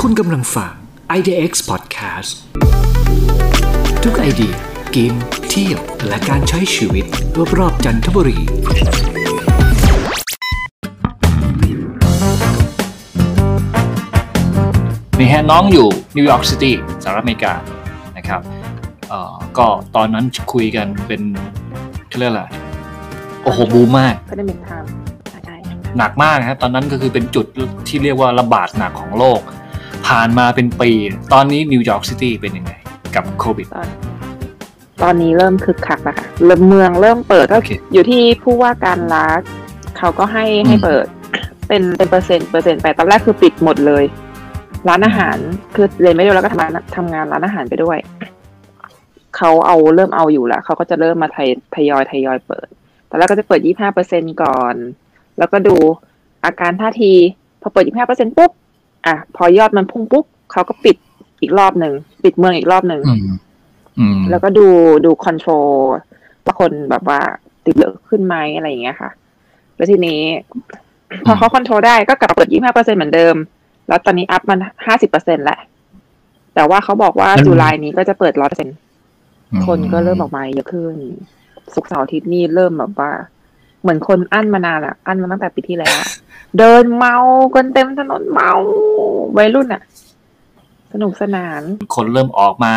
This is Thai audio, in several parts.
คุณกำลังฟัง IDX Podcast ทุกไอเดียกิน เที่ยว และการใช้ชีวิตรอบๆจันทบุรีนี่ฮะน้องอยู่นิวยอร์กซิตี้สหรัฐอเมริกานะครับเอ่อก็ตอนนั้นคุยกันเป็นเขาเรียกอะไรโอ้โหบูมมากก็ได้เป็นทางใช่ หนักมากครับตอนนั้นก็คือเป็นจุดที่เรียกว่าระบาดหนักของโลก ผ่านมาเป็นปี ตอนนี้นิวยอร์กซิตี้เป็นยังไงกับโควิดตอนตอนนี้เริ่มคึกคักแล้วค่ะเริ่มเมืองเริ่มเปิดก็โอเคอยู่ที่ผู้ว่าการรัฐเขาก็ให้ให้เปิด เป็นเป็นเปอร์เซ็นต์เปอร์เซ็นต์ไปตอนแรกคือปิดหมดเลย ร้านอาหารคือเรียนไม่ได้แล้วก็ทำงานทำงานร้านอาหารไปด้วยเขาเอาเริ่มเอาอยู่แล้วเขาก็จะเริ่มมาทยทยอยทยอยเปิดตอนแรกก็จะเปิดยี่ห้าเปอร์เซ็นต์ก่อน แล้วก็ดูอาการท่าที พอเปิดยี่ห้าเปอร์เซ็นต์ปุ๊บ อะ พอยอดมันพุ่งปุ๊บเขาก็ปิดอีกรอบหนึ่ง ปิดเมืองอีกรอบหนึ่งอืมอืมแล้วก็ดูดู control ว่าคนแบบว่าติดเหลือขึ้นไหมอะไรอย่างเงี้ยค่ะ แล้วทีนี้ พอเขา control ได้ก็กลับมาเปิดยี่ห้าเปอร์เซ็นต์เหมือนเดิม แล้วตอนนี้ up มันห้าสิบเปอร์เซ็นต์แหละแต่ว่าเขาบอกว่าจุลายนี้ก็จะเปิดร้อยเปอร์เซ็นต์คนก็เริ่มออกมาเยอะขึ้น สุกร์เสาร์อาทิตย์นี่เริ่มแบบว่า เหมือนคนอั้นมานานอะอั้นมาตั้งแต่ปีที่แล้วอะเดินเมากันเต็มถนนเมาวัยรุ่นอะสนุกสนาน คนเริ่มออกมา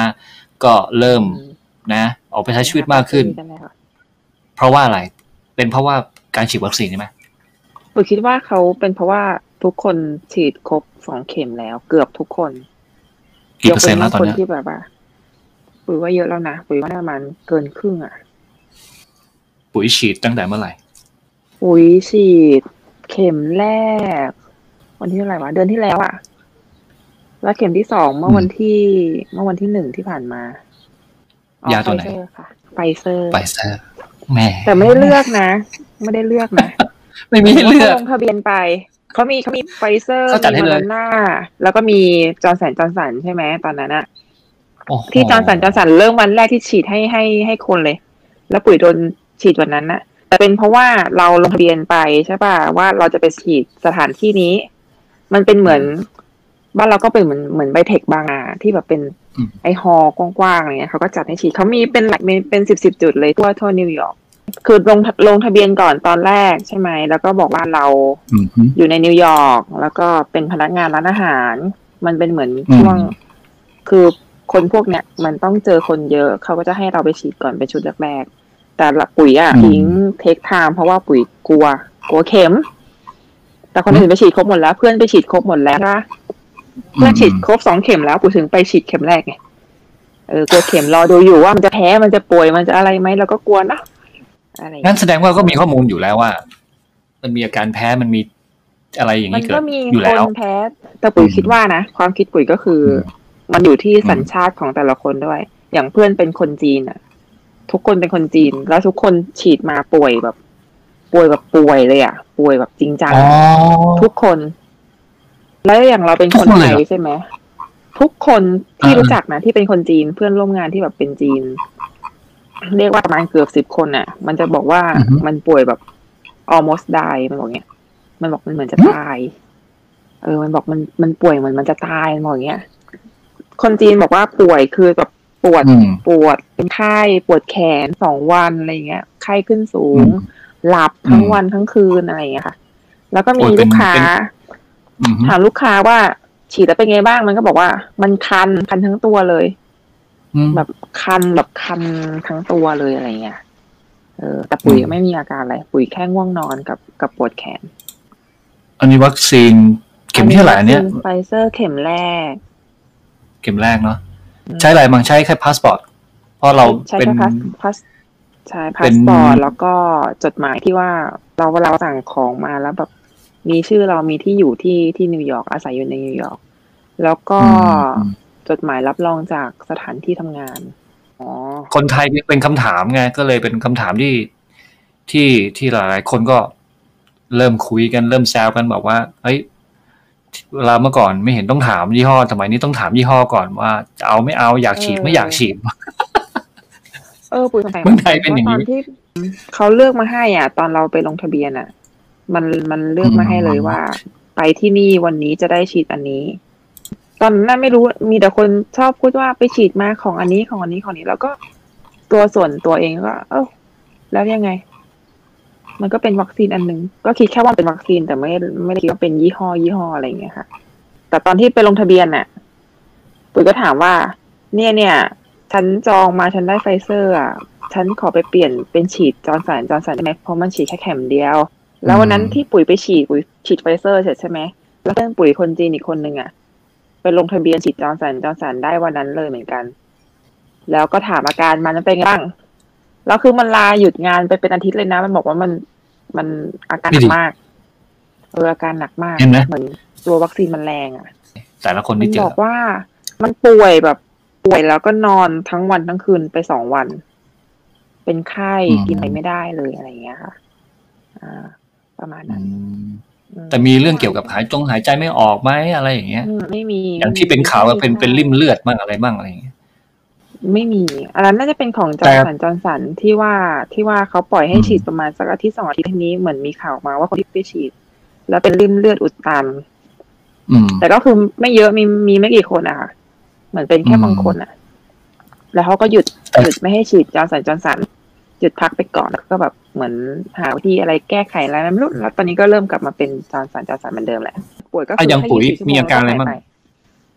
ก็เริ่มนะ ออกไปใช้ชีวิตมากขึ้น เพราะว่าอะไร เป็นเพราะว่าการฉีดวัคซีนใช่ไหมปุ๋ยคิดว่าเขาเป็นเพราะว่าทุกคนฉีดครบสองเข็มแล้วเกือบทุกคนกี่เปอร์เซ็นต์แล้วตอนยกเนี้เว้ยคนที่แบบว่าปุ๋ยว่าเยอะแล้วนะปุ๋ยว่าประมาณเกินครึ่งอะ ปุ๋ยฉีดตั้งแต่เมื่อไหร่ ปุ๋ยฉีดเข็มแรก วันที่เท่าไหร่วะเดือนที่แล้วอะแล้วเข็มที่สองเมื่อวันที่ เมื่อวันที่หนึ่งที่ผ่านมาอ๋อยาตัวไหนไฟเซอร์ค่ะไฟเซอร์ไฟเซอร์แม่แต่ไม่ได้เลือกนะ ไม่ได้เลือกนะ ไม่มีให้เลือกขาลงทะเบียนไปเขามีเขามีไฟเซอร์เขาจัดให้มีโมเดอร์นาแล้วก็มีจอห์นสันจอห์นสันใช่ไหมตอนนั้นอะโอ้โหที่จอห์นสันจอร์นสันเริ่มวันแรกที่ฉีดให้ให้ให้คนเลย แล้วปุ๋ยโดนฉีดวันนั้นนะ แต่เป็นเพราะว่าเราลงทะเบียนไปใช่ป่ะว่าเราจะไปฉีดสถานที่นี้ มันเป็นเหมือนบ้านเราก็เป็นเหมือนเหมือนไบเทคบางนาที่แบบเป็นอืมไอ hall กว้างๆอะไรเงี้ยเขาก็จัดให้ฉีดเขามีเป็นหลักมีเป็นสิบสิบจุดเลยทั่วทั่วนิวยอร์กคือลงลงทะเบียนก่อนตอนแรกใช่ไหม แล้วก็บอกว่าเราอืมฮึอยู่ในนิวยอร์กแล้วก็เป็นพนักงานร้านอาหาร มันเป็นเหมือนอืมช่วงคือคนพวกเนี้ยมันต้องเจอคนเยอะเขาก็จะให้เราไปฉีดก่อนเป็นชุดแรกๆ แต่ละปุ๋ยอะยัง take time เพราะว่าปุ๋ยกลัว กลัวเข็ม แต่คนอื่นไปฉีดครบหมดแล้ว เพื่อนไปฉีดครบหมดแล้วใช่ปะเพื่อนฉีดครบสองเข็มแล้วปุ๋ยถึงไปฉีดเข็มแรกไงเออกลัวเข็มรอดูอยู่ว่ามันจะแพ้มันจะป่วยมันจะอะไรไหมเราก็กลัวนะอะไรอย่างเงี้ยงั้นแสดงว่าก็มีข้อมูลอยู่แล้วว่า มันมีอาการแพ้มันมีอะไรอย่างมันนี้เกิก็ดมีอยู่คแล้วนแพ้ แต่ปุ๋ยอืมคิดว่านะความคิดปุ๋ยก็คืออมมันอยู่ที่อืมสัญชาติของแต่ละคนด้วย อย่างเพื่อนเป็นคนจีนอะ ทุกคนเป็นคนจีน แล้วทุกคนฉีดมาป่วยแบบ ป่วยแบบป่วยเลยอะ ป่วยแบบจริงจังอ๋อทุกคน แล้วอย่างเราเป็นทุคกนคนไทเลยเหรยอใช่ไหมทุกคนที่อ่ารู้รู้จักนะที่เป็นคนจีนเพื่อนร่วมงานที่แบบเป็นจีน เรียกว่าประมาณเกือบสิบคนอะ มันจะบอกว่ามันป่วยแบบ almost die มันบอกเงี้ย มันบอกมันเหมือนจะตาย เออ มันบอกมันมันป่วยเหมือนมันจะตายมันบอกอย่างเงี้ย คนจีนบอกว่าป่วยคือแบบ ปวดอืมปวดเป็นไข้ปวดแขนสองวันอะไรเงี้ยไข้ขึ้นสูงอืมหลับทั้งอืมวันทั้งคืนอะไรเงี้ยค่ะ แล้วก็มีโอ้ยเป็นลูกค้าเป็นอืมฮึถามลูกค้าว่าฉีดแล้วเป็นไงบ้างมันก็บอกว่า มันคันคันทั้งตัวเลยอืมแบบคันแบบคันทั้งตัวเลยอะไรเงี้ยเออแต่ปุ๋ยอืมไม่มีอาการอะไร ปุ๋ยแค่ง่วงนอนกับกับปวดแขน อันนี้วัคซีนเข็มที่เท่าไหร่อันเนี้ยไฟเซอร์เข็มแรก เข็มแรกเนาะ ใช้อะไรบ้างใช้แค่พาสปอร์ตเพราะเราใช่เป็นแค่พาสพาสใช่เป็นพาสปอร์ตแล้วก็จดหมายที่ว่าเราเราสั่งของมาแล้วแบบมีชื่อเรามีที่อยู่ที่ที่นิวยอร์กอาศัยอยู่ในนิวยอร์กแล้วก็อืมจดหมายรับรองจากสถานที่ทำงานอ๋อคนไทยเป็นคำถามไงก็เลยเป็นคำถามที่ที่ที่หลายๆคนก็เริ่มคุยกันเริ่มแซวกันบอกว่าเฮ้ย เวลาเมื่อก่อนไม่เห็นต้องถามยี่ห้อสมัยนี้ต้องถามยี่ห้อก่อนว่าจะเอาไม่เอาอยากฉีดไม่อยากฉีด เออปุ๋ยสงสัยเมืองไทยเป็นอย่างนี้ตอนที่เขาเลือกมาให้อะ ตอนเราไปลงทะเบียนอะ มันมันเลือกมาให้เลยว่า ไปที่นี่วันนี้จะได้ฉีดอันนี้ ตอนนั้นไม่รู้มีแต่คนชอบพูดว่าไปฉีดมาของอันนี้ของอันนี้ของอันนี้แล้วก็ตัวส่วนตัวเองก็ เออแล้วยังไง มันก็เป็นวัคซีนอันหนึ่งก็คิดแค่ว่าเป็นวัคซีนแต่ไม่ไม่ได้คิดว่าเป็นยี่ห้อยี่ห้ออะไรอย่างเงี้ยค่ะ แต่ตอนที่ไปลงทะเบียนน่ะปุ๋ยก็ถามว่า เนี่ยเนี่ยฉันจองมาฉันได้ไฟเซอร์อะฉันขอไปเปลี่ยนเป็นฉีดจอห์นสันจอห์นสันได้ไหมเพราะมันฉีดแค่เข็มเดียว แล้ววันนั้นที่ปุ๋ยไปฉีดปุ๋ยฉีดไฟเซอร์เสร็จใช่ไหมแล้วเพื่อนปุ๋ยคนจีนอีกคนนึงอะไปลงทะเบียนฉีดจอห์นสันจอร์นสันได้วันนั้นเลยเหมือนกัน แล้วก็ถามอาการมันเป็นไงบ้างแล้วคือมันลาหยุดงานไปเป็นอาทิตย์เลยนะ มันบอกว่ามัน มันอาการหนักมากเอออาการหนักมากเห็นไหมเหมือนตัววัคซีนมันแรงอะ แต่ละคนมันที่เจบออกว่า มันป่วยแบบป่วยแล้วก็นอนทั้งวันทั้งคืนไปสองวัน เป็นไข้กินอะไรไม่ได้เลยอะไรอย่างเงี้ยค่ะ อ่า ประมาณอืนั้นมอืมแต่มีเรื่องเกี่ยวกับหายจงหายใจไม่ออกไหมอะไรอย่างเงี้ยอืมไม่มีอย่างที่เป็นข่าวว่าเป็นเป็นริ่มเลือดบ้างอะไรบ้างอะไรอย่างเงี้ย ไม่มีอันนั้นน่าจะเป็นของจอแต่ร์นสันจอร์นสันที่ว่าที่ว่าเขาปล่อยให้อืมฉีดประมาณสักอาทิตย์สองอาทิตย์ทีนี้เหมือนมีข่าวมาว่าคนที่ไปฉีด แล้วเป็นลิ่มเลือดอุดตันอืมแต่ก็คือไม่เยอะมีมีไม่กี่คนอะค่ะ เหมือนเป็นแค่อืมบางคนอะแล้วเขาก็หยุดแต่หยุดไม่ให้ฉีดจอห์นสันจอห์นสันหยุดพักไปก่อนแล้วก็แบบเหมือนหาวิธีอะไรแก้ไขอะไรไม่รู้แล้วตอนนี้ก็เริ่มกลับมาเป็นจอห์นสันจอห์นสันเหมือนเดิมแหละปุ๋ยก็อะคืออย่างแค่ปุ๋ย24ชั่วโมงมีอาการอะไรแล้วบ้างหยป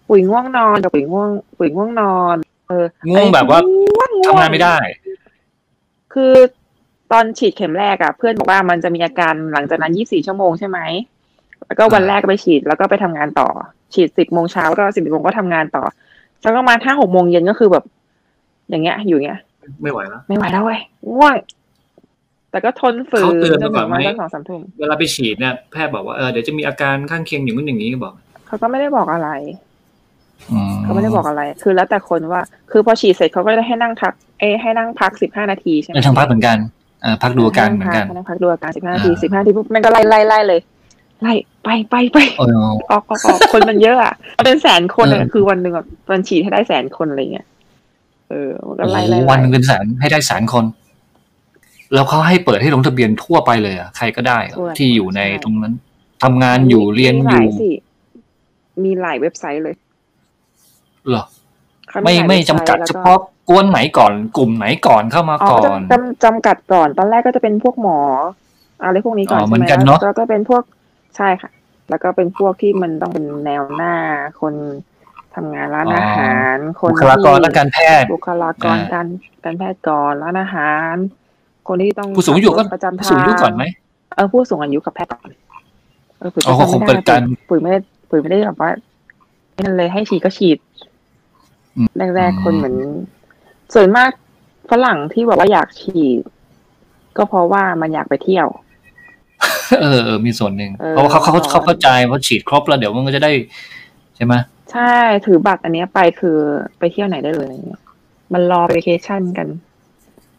ปุ๋ยง่วงนอนกับปุ๋ยง่วง ปุ๋ยง่วงนอนเออง่วงแบบว่าง่วทำงานไม่ได้ คือตอนฉีดเข็มแรกอะเพื่อนบอกว่ามันจะมีอาการหลังจากนั้น24ชั่วโมงใช่ไหมแล้วก็วันอ่าแรกก็ไปฉีดแล้วก็ไปทำงานต่อ ฉีด10โมงเช้าก็10โมงก็ทำงานต่อแล้วก็มาถ้า6โมงเย็นก็คือแบบ อย่างเงี้ย อยู่อย่างเงี้ย ไม่ไหวแล้วไม่ไหวแล้วเว้ยง่วง แต่ก็ทนฝืนเขาเตือนจมานก่ถึอนงไหมวันละสองสามทุ่มเวลาไปฉีดเนี่ยแพทย์บอกว่าเออเดี๋ยวจะมีอาการข้างเคียงอย่างนู้นอย่างนี้ก็บอกเขาก็ไม่ได้บอกอะไรอืม เขาไม่ได้บอกอะไร คือแล้วแต่คนว่า คือพอฉีดเสร็จเขาก็จะให้นั่งพักเอยให้นั่งพักสิบห้านาทีใช่ไหมในทางพักเหมือนกันอ่าพักดูอาการเหมือนกันให้นั่งพักดูอาการสิบห้านาทีอ่าสิบห้านาทีปุ๊บมันก็ไล่ไล่ไล่เลยไล่ไปไปไปเออออกออกออกคนมันเยอะอะมันเป็นแสนคนเลยเออคือวันหนึ่งแบบมันฉีดให้ได้แสนคนอะไรเงี้ยเออมันก็โอ้ไล่โหไล่วันหนึงไล่เป็นแสนให้ได้แสนคน แล้วเขาให้เปิดให้ลงทะเบียนทั่วไปเลยอะใครก็ได้เหรอที่อยู่ในตรงนั้นทำงานอยู่เรียนมีอหลายู่สิมีหลายเว็บไซต์เลย เหรอเขาไม่หลายไม่ว็บซจำต์กัดแล้วเฉพาะกวนไหนก่อน กลุ่มไหนก่อนเข้ามาอ๋อก่อจะนจำจำกัดก่อน ตอนแรกก็จะเป็นพวกหมออะไรพวกนี้ก่อนอ๋อใช่ไหมเหมือนกันเนอะแล้วก็เป็นพวกใช่ค่ะ แล้วก็เป็นพวกที่มันต้องเป็นแนวหน้า คนทำงานร้านอาหาร คนบุคลากรที่ทางการแพทย์บุคลากรอ่าการการแพทย์ก่อนร้านอาหาร คนที่ต้องผู้สูงอายุก็ขับรถประจำผู้ทางสูงอายุก่อนไหมเออผู้สูงอายุกับแพทย์ก่อนเออปุ๋ยอ๋อจำคงไม่เปิได้ดการปุ๋ยไม่ได้ปุ๋ยไม่ได้แบบว่านั่นเลยให้ฉีดก็ฉีดอืม แรกๆคนเหมือนส่วนมากฝรั่งที่บอกว่าอยากฉีด ก็เพราะว่ามันอยากไปเที่ยว เออเออมีส่วนหนึ่งเออเพราะว่าเขาเขาเขาเข้าใจเพราะฉีดครบแล้วเดี๋ยวมันก็จะได้ ใช่ไหมใช่ถือบัตรอันเนี้ยไปคือไปเที่ยวไหนได้เลยอะไรเงี้ยมันรอ vacation กัน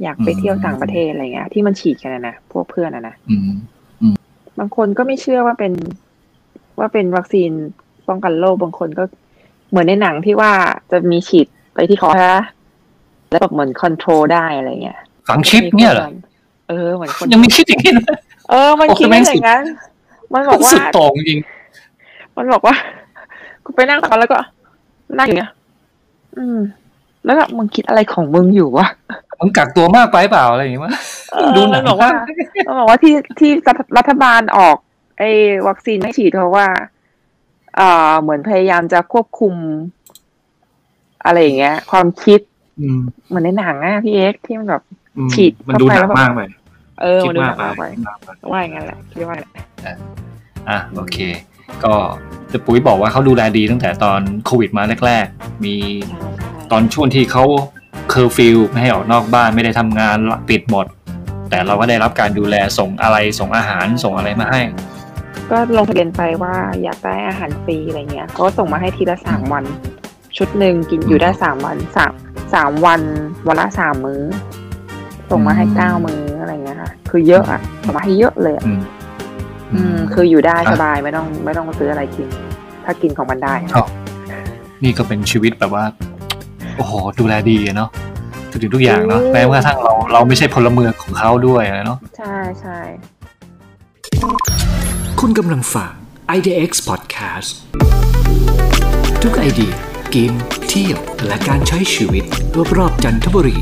อยากไปเที่ยวต่างประเทศอะไรเงี้ยที่มันฉีดกันนะนะพวกเพื่อนอะนะอืมบางคนก็ไม่เชื่อว่าเป็นว่าเป็นวัคซีนป้องกันโรคบางคนก็ เหมือนในหนังที่ว่าจะมีฉีดไปที่คอนะแล้วแบบเหมือน control ได้อะไรเงี้ยฝังชิปเนี่ยเหรอเออเหมือนคนยังมีคิดอย่างนี้นะเออ มันโอ้คิดแม่ว่างอย่างนั้น มันบอกว่าสุดโต่งจริง มันบอกว่ากูไปนั่งฟังแล้วก็นั่งอย่างเงี้ย อืม แล้วก็มึงคิดอะไรของมึงอยู่วะมึงกักตัวมากไปเปล่าอะไรอย่างงี้มั้ยเออดูหนัมันงบอกว่ามันบอกว่าที่ที่รัฐบาลออกไอ้วัคซีนไม่ฉีดเพราะว่า อ่าเหมือนพยายามจะควบคุม อะไรอย่างเงี้ย ความคิดอืมเหมือนในหนังอะพี่เอ็กซ์ที่มันแบบอืมฉีดมันดูหเข้านักไปแล้วแบบมากไปเออคิดมันดูหมานักกไปมากไปว่าอย่างนั้นแหละคิดว่าอย่างนั้นแหละอะโอเค ก็แต่ปุ๋ยบอกว่าเขาดูแลดีตั้งแต่ตอนโควิดมาแรก ๆ มีใช่ใช่ตอนช่วงที่เขาเคอร์ฟิวไม่ให้ออกนอกบ้านไม่ได้ทำงานปิดหมด แต่เราก็ได้รับการดูแลส่งอะไรส่งอาหารส่งอะไรมาให้ ก็ลงทะเบียนไปว่าอยากได้อาหารฟรีอะไรเงี้ยเขาก็ส่งมาให้ทีละสามวัน ชุดหนึ่งกินอยู่ได้สามวันสามสามวันวันละสามมื้อ ส่งมาให้อืมเก้ามื้ออะไรเงี้ยค่ะ คือเยอะอะส่งมาให้เยอะเลยอะอืมอืม คืออยู่ได้อะสบายไม่ต้อง ไม่ต้องซื้ออะไรกิน ถ้ากินของมันได้อ้าวนี่ก็เป็นชีวิตแบบว่า โอ้โหดูแลดีอะเนาะทุกสิ่งทุกอย่างเนาะแม้ว่ากระทั่งเราเราไม่ใช่พลเมืองของเขาด้วยอะเนาะใช่ใช่ คุณกำลังฟัง IDX Podcast ทุกไอเดียเกมเที่ยว และการใช้ชีวิตรอบๆจันทบุรี